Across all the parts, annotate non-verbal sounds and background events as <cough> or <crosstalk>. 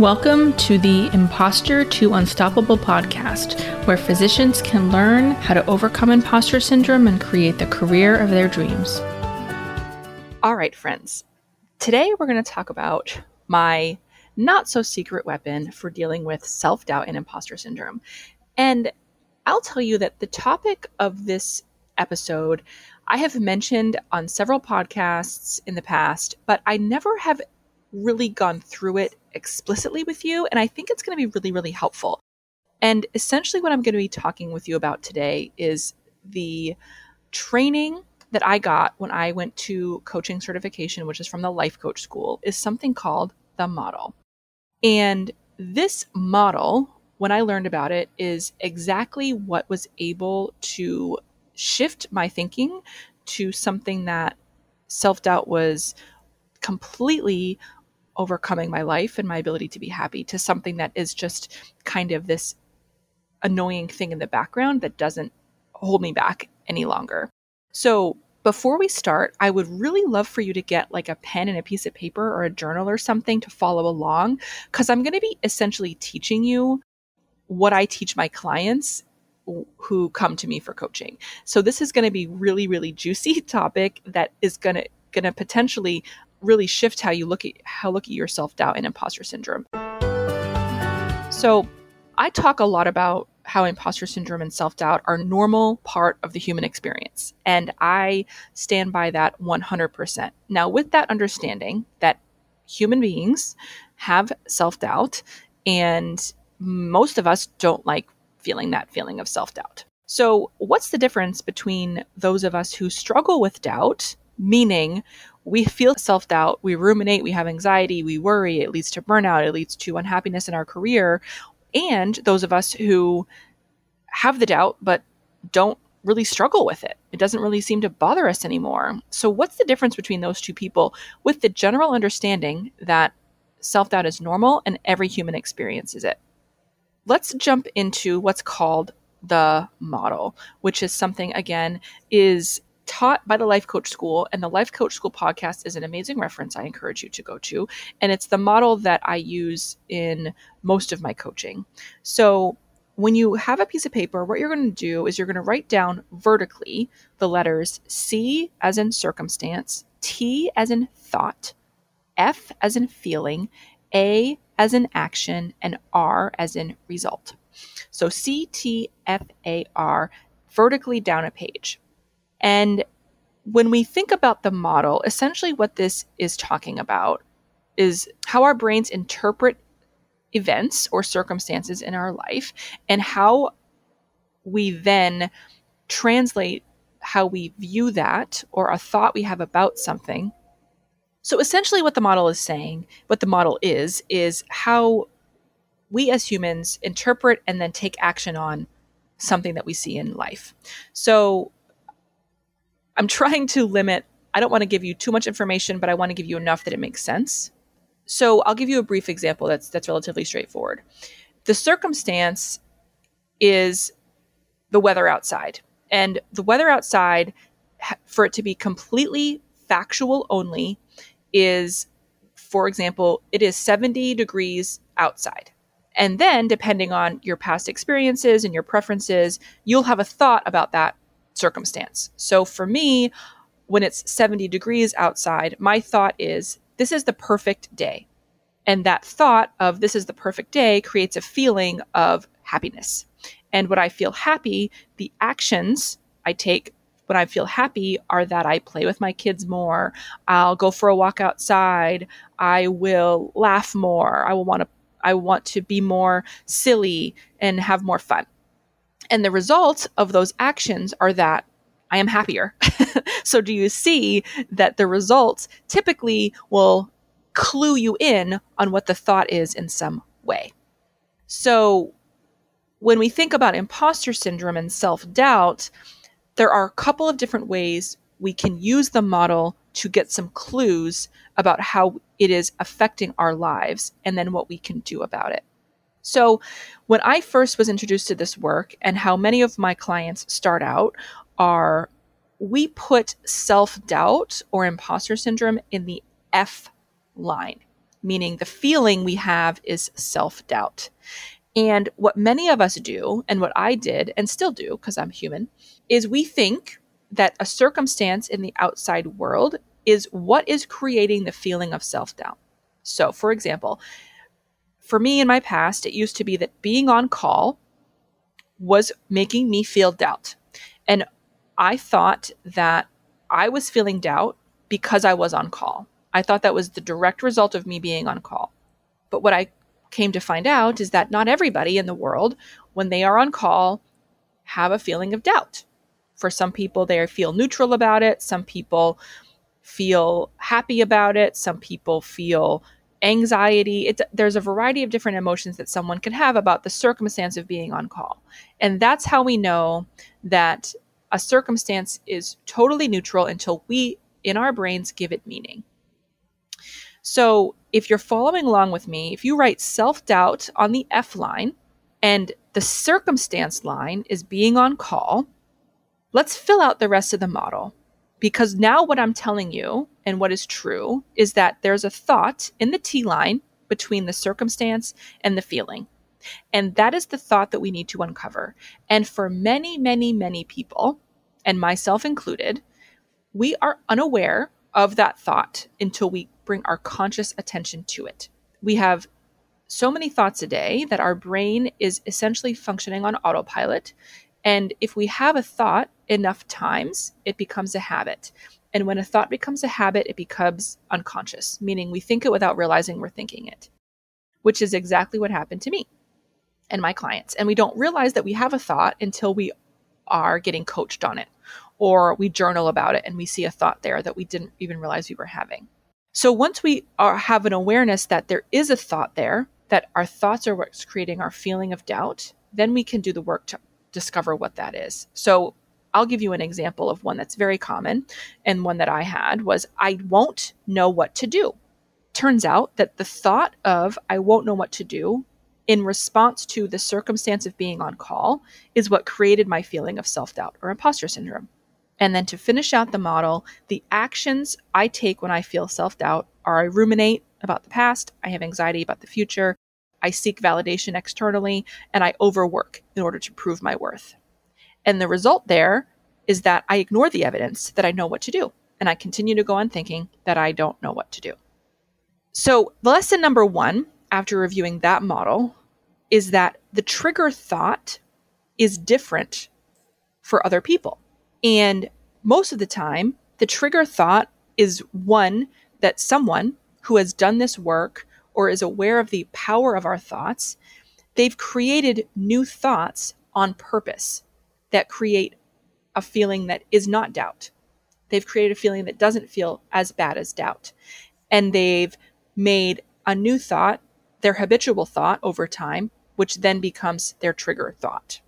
Welcome to the Imposter to Unstoppable podcast, where physicians can learn how to overcome imposter syndrome and create the career of their dreams. All right, friends. Today we're going to talk about my not so secret weapon for dealing with self doubt and imposter syndrome. And I'll tell you that the topic of this episode I have mentioned on several podcasts in the past, but I never have really gone through it explicitly with you. And I think it's going to be really, really helpful. And essentially, what I'm going to be talking with you about today is the training that I got when I went to coaching certification, which is from the Life Coach School, is something called the model. And this model, when I learned about it, is exactly what was able to shift my thinking to something that self doubt was completely overcoming my life and my ability to be happy to something that is just kind of this annoying thing in the background that doesn't hold me back any longer. So, before we start, I would really love for you to get like a pen and a piece of paper or a journal or something to follow along because I'm going to be essentially teaching you what I teach my clients who come to me for coaching. So this is going to be really really juicy <laughs> topic that is going to going to potentially really shift how you look at how look at your self-doubt and imposter syndrome. So, I talk a lot about how imposter syndrome and self-doubt are normal part of the human experience, and I stand by that 100%. Now, with that understanding that human beings have self-doubt and most of us don't like feeling that feeling of self-doubt. So, what's the difference between those of us who struggle with doubt, meaning we feel self doubt, we ruminate, we have anxiety, we worry, it leads to burnout, it leads to unhappiness in our career. And those of us who have the doubt but don't really struggle with it. It doesn't really seem to bother us anymore. So, what's the difference between those two people with the general understanding that self doubt is normal and every human experiences it? Let's jump into what's called the model, which is something, again, is taught by the Life Coach School, and the Life Coach School podcast is an amazing reference I encourage you to go to. And it's the model that I use in most of my coaching. So, when you have a piece of paper, what you're going to do is you're going to write down vertically the letters C as in circumstance, T as in thought, F as in feeling, A as in action, and R as in result. So C, T, F, A, R, vertically down a page. And when we think about the model, essentially what this is talking about is how our brains interpret events or circumstances in our life and how we then translate how we view that or a thought we have about something. So essentially, what the model is saying, what the model is, is how we as humans interpret and then take action on something that we see in life. So I'm trying to limit, I don't want to give you too much information, but I want to give you enough that it makes sense. So I'll give you a brief example that's that's relatively straightforward. The circumstance is the weather outside. And the weather outside for it to be completely factual only is for example, it is 70 degrees outside. And then, depending on your past experiences and your preferences, you'll have a thought about that circumstance. So for me, when it's 70 degrees outside, my thought is, this is the perfect day. And that thought of this is the perfect day creates a feeling of happiness. And when I feel happy, the actions I take when I feel happy are that I play with my kids more. I'll go for a walk outside. I will laugh more. I will want to I want to be more silly and have more fun. And the results of those actions are that I am happier. <laughs> so, do you see that the results typically will clue you in on what the thought is in some way? So, when we think about imposter syndrome and self doubt, there are a couple of different ways we can use the model to get some clues about how it is affecting our lives and then what we can do about it. So, when I first was introduced to this work, and how many of my clients start out are we put self doubt or imposter syndrome in the F line. meaning the feeling we have is self doubt. And what many of us do, and what I did and still do because I'm human, is we think that a circumstance in the outside world is what is creating the feeling of self doubt. So, for example, for me in my past, it used to be that being on call was making me feel doubt. And I thought that I was feeling doubt because I was on call. I thought that was the direct result of me being on call. But what I came to find out is that not everybody in the world, when they are on call, have a feeling of doubt. For some people, they feel neutral about it. Some people feel happy about it. Some people feel anxiety. There's a variety of different emotions that someone can have about the circumstance of being on call. And that's how we know that a circumstance is totally neutral until we, in our brains, give it meaning. So if you're following along with me, if you write self doubt on the F line and the circumstance line is being on call, let's fill out the rest of the model. Because now what I'm telling you and what is true is that there's a thought in the T line between the circumstance and the feeling. And that is the thought that we need to uncover. And for many, many, many people, and myself included, we are unaware of that thought until we bring our conscious attention to it. We have so many thoughts a day that our brain is essentially functioning on autopilot. And if we have a thought enough times, it becomes a habit. And when a thought becomes a habit, it becomes unconscious, meaning we think it without realizing we're thinking it, which is exactly what happened to me and my clients. And we don't realize that we have a thought until we are getting coached on it or we journal about it and we see a thought there that we didn't even realize we were having. So once we are, have an awareness that there is a thought there, that our thoughts are what's creating our feeling of doubt, then we can do the work to discover what that is. So I'll give you an example of one that's very common and one that I had was I won't know what to do. Turns out that the thought of I won't know what to do in response to the circumstance of being on call is what created my feeling of self doubt or imposter syndrome. And then to finish out the model, the actions I take when I feel self doubt are I ruminate about the past, I have anxiety about the future, I seek validation externally, and I overwork in order to prove my worth. And the result there is that I ignore the evidence that I know what to do, and I continue to go on thinking that I don't know what to do. So, lesson number one, after reviewing that model, is that the trigger thought is different for other people. And most of the time, the trigger thought is one that someone who has done this work or is aware of the power of our thoughts, they've created new thoughts on purpose that create a feeling that is not doubt. They've created a feeling that doesn't feel as bad as doubt. And they've made a new thought their habitual thought over time, which then becomes their trigger thought.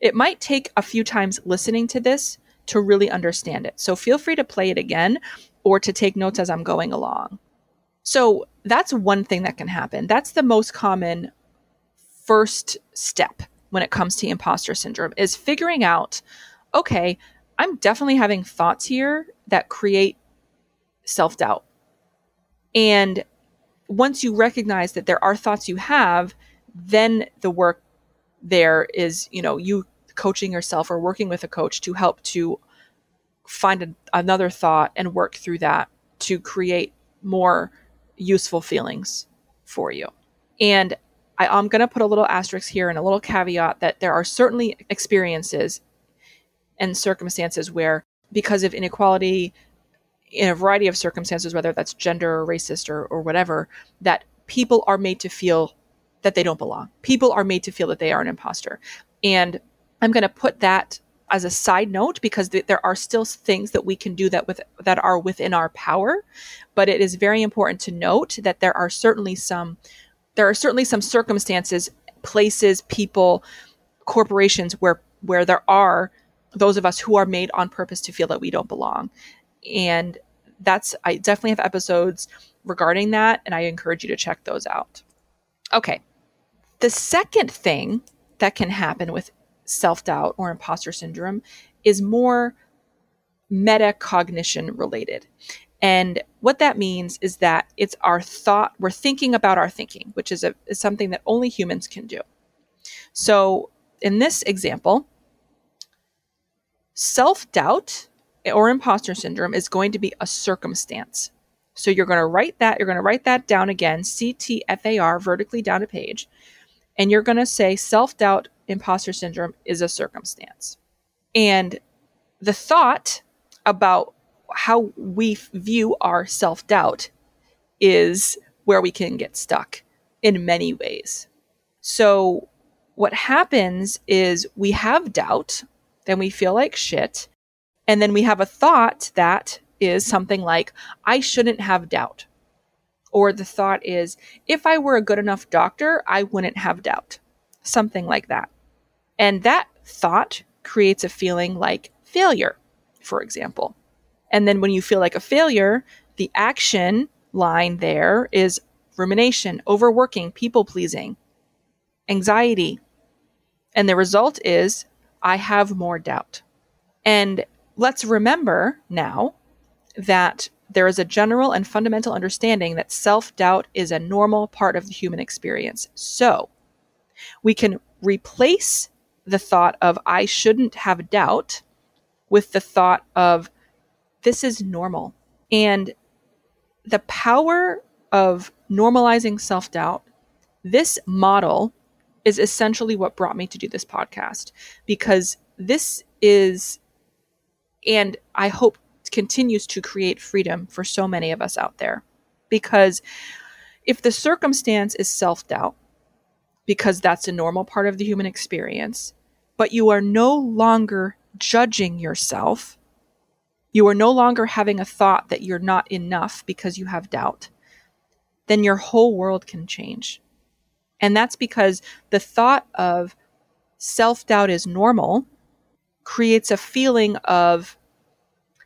It might take a few times listening to this to really understand it. So feel free to play it again or to take notes as I'm going along. So that's one thing that can happen. That's the most common first step when it comes to imposter syndrome is figuring out okay, I'm definitely having thoughts here that create self-doubt. And once you recognize that there are thoughts you have, then the work there is, you know, you coaching yourself or working with a coach to help to find a, another thought and work through that to create more useful feelings for you. And I, I'm going to put a little asterisk here and a little caveat that there are certainly experiences and circumstances where, because of inequality, in a variety of circumstances, whether that's gender or racist or, or whatever, that people are made to feel that they don't belong. People are made to feel that they are an imposter. And I'm going to put that as a side note because th- there are still things that we can do that with that are within our power, but it is very important to note that there are certainly some there are certainly some circumstances, places, people, corporations where where there are those of us who are made on purpose to feel that we don't belong and that's I definitely have episodes regarding that and I encourage you to check those out. Okay. The second thing that can happen with self-doubt or imposter syndrome is more metacognition related. And what that means is that it's our thought, we're thinking about our thinking, which is, a, is something that only humans can do. So in this example, self doubt or imposter syndrome is going to be a circumstance. So you're going to write that, you're going to write that down again, CTFAR, vertically down a page, and you're going to say self doubt, imposter syndrome is a circumstance. And the thought about how we view our self doubt is where we can get stuck in many ways. So, what happens is we have doubt, then we feel like shit, and then we have a thought that is something like, I shouldn't have doubt. Or the thought is, if I were a good enough doctor, I wouldn't have doubt. Something like that. And that thought creates a feeling like failure, for example. And then when you feel like a failure, the action line there is rumination, overworking, people pleasing, anxiety. And the result is I have more doubt. And let's remember now that there is a general and fundamental understanding that self doubt is a normal part of the human experience. So we can replace the thought of I shouldn't have doubt with the thought of this is normal. And the power of normalizing self doubt, this model is essentially what brought me to do this podcast because this is, and I hope continues to create freedom for so many of us out there. Because if the circumstance is self doubt, because that's a normal part of the human experience, but you are no longer judging yourself, you are no longer having a thought that you're not enough because you have doubt, then your whole world can change. And that's because the thought of self doubt is normal creates a feeling of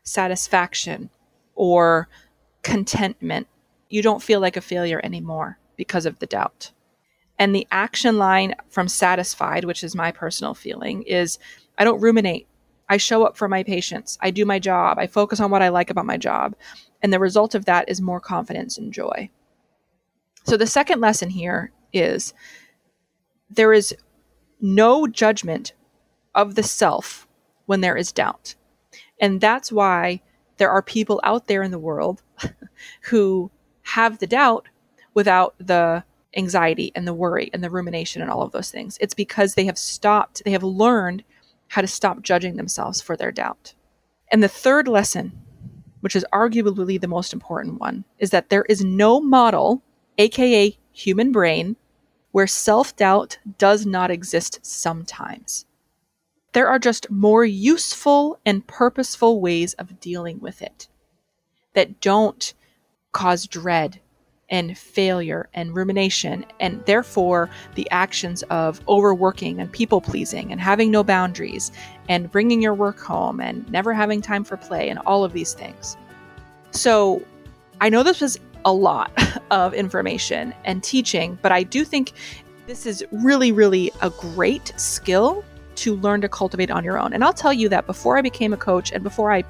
satisfaction or contentment. You don't feel like a failure anymore because of the doubt. And the action line from satisfied, which is my personal feeling, is I don't ruminate. I show up for my patients. I do my job. I focus on what I like about my job. And the result of that is more confidence and joy. So the second lesson here is there is no judgment of the self when there is doubt. And that's why there are people out there in the world <laughs> who have the doubt without the anxiety and the worry and the rumination and all of those things. It's because they have stopped, they have learned how to stop judging themselves for their doubt. And the third lesson, which is arguably the most important one, is that there is no model, aka human brain, where self doubt does not exist sometimes. There are just more useful and purposeful ways of dealing with it that don't cause dread and failure and rumination, and therefore the actions of overworking and people pleasing and having no boundaries and bringing your work home and never having time for play and all of these things. So I know this was a lot <laughs> of information and teaching, but I do think this is really, really a great skill to learn to cultivate on your own. And I'll tell you that before I became a coach and before I,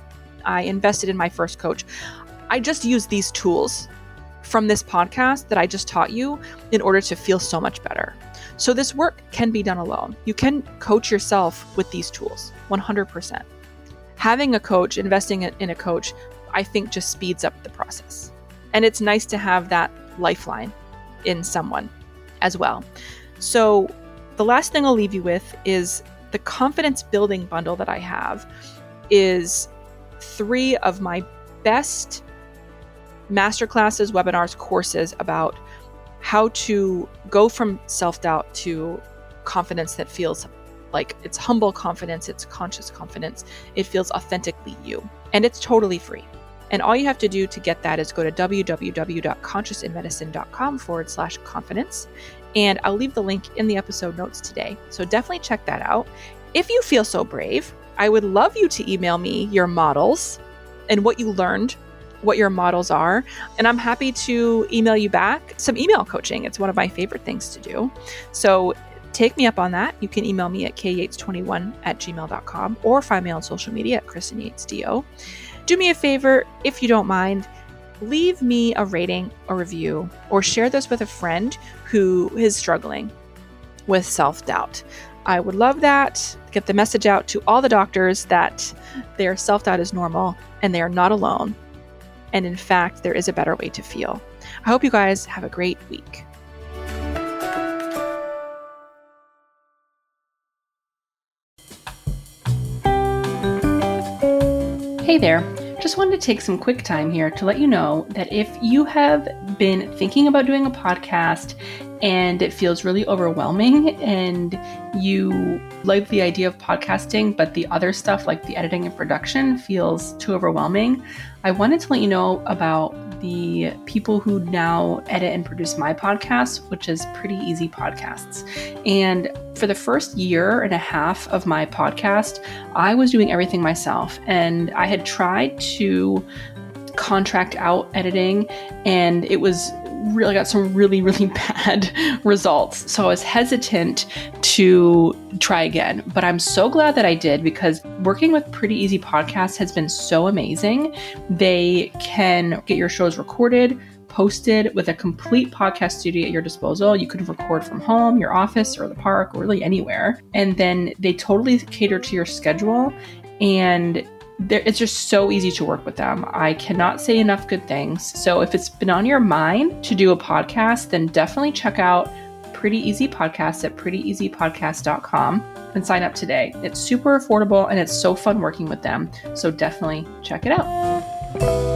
I invested in my first coach, I just used these tools from this podcast that I just taught you in order to feel so much better. So, this work can be done alone. You can coach yourself with these tools 100%. Having a coach, investing in a coach, I think just speeds up the process. And it's nice to have that lifeline in someone as well. So, the last thing I'll leave you with is the confidence building bundle that I have is three of my best masterclasses, webinars, courses about how to go from self doubt to confidence that feels like it's humble confidence, it's conscious confidence, it feels authentically you. And it's totally free. And all you have to do to get that is go to www.consciousinmedicine.com forward slash confidence and I'll leave the link in the episode notes today. So definitely check that out. If you feel so brave, I would love you to email me your models and what you learned, what your models are. And I'm happy to email you back some email coaching. It's one of my favorite things to do. So take me up on that. You can email me at kyates21 at gmail.com or find me on social media at Kristen do me a favor if you don't mind. Leave me a rating, a review, or share this with a friend who is struggling with self doubt. I would love that. Get the message out to all the doctors that their self doubt is normal and they are not alone. And in fact, there is a better way to feel. I hope you guys have a great week. Hey there. Just wanted to take some quick time here to let you know that if you have been thinking about doing a podcast and it feels really overwhelming and you like the idea of podcasting, but the other stuff like the editing and production feels too overwhelming, I wanted to let you know about the people who now edit and produce my podcast, which is Pretty Easy Podcasts. And for the first year and a half of my podcast, I was doing everything myself. And I had tried to contract out editing, and it was really got some really, really <laughs> bad <laughs> results. So I was hesitant to try again. But I'm so glad that I did because working with Pretty Easy Podcast has been so amazing. They can get your shows recorded, posted with a complete podcast studio at your disposal. You can record from home, your office, or the park, or really anywhere. And then they totally cater to your schedule. And it's just so easy to work with them. I cannot say enough good things. So if it's been on your mind to do a podcast, then definitely check out Pretty Easy Podcast at prettyeasypodcast.com and sign up today. It's super affordable and it's so fun working with them. So definitely check it out.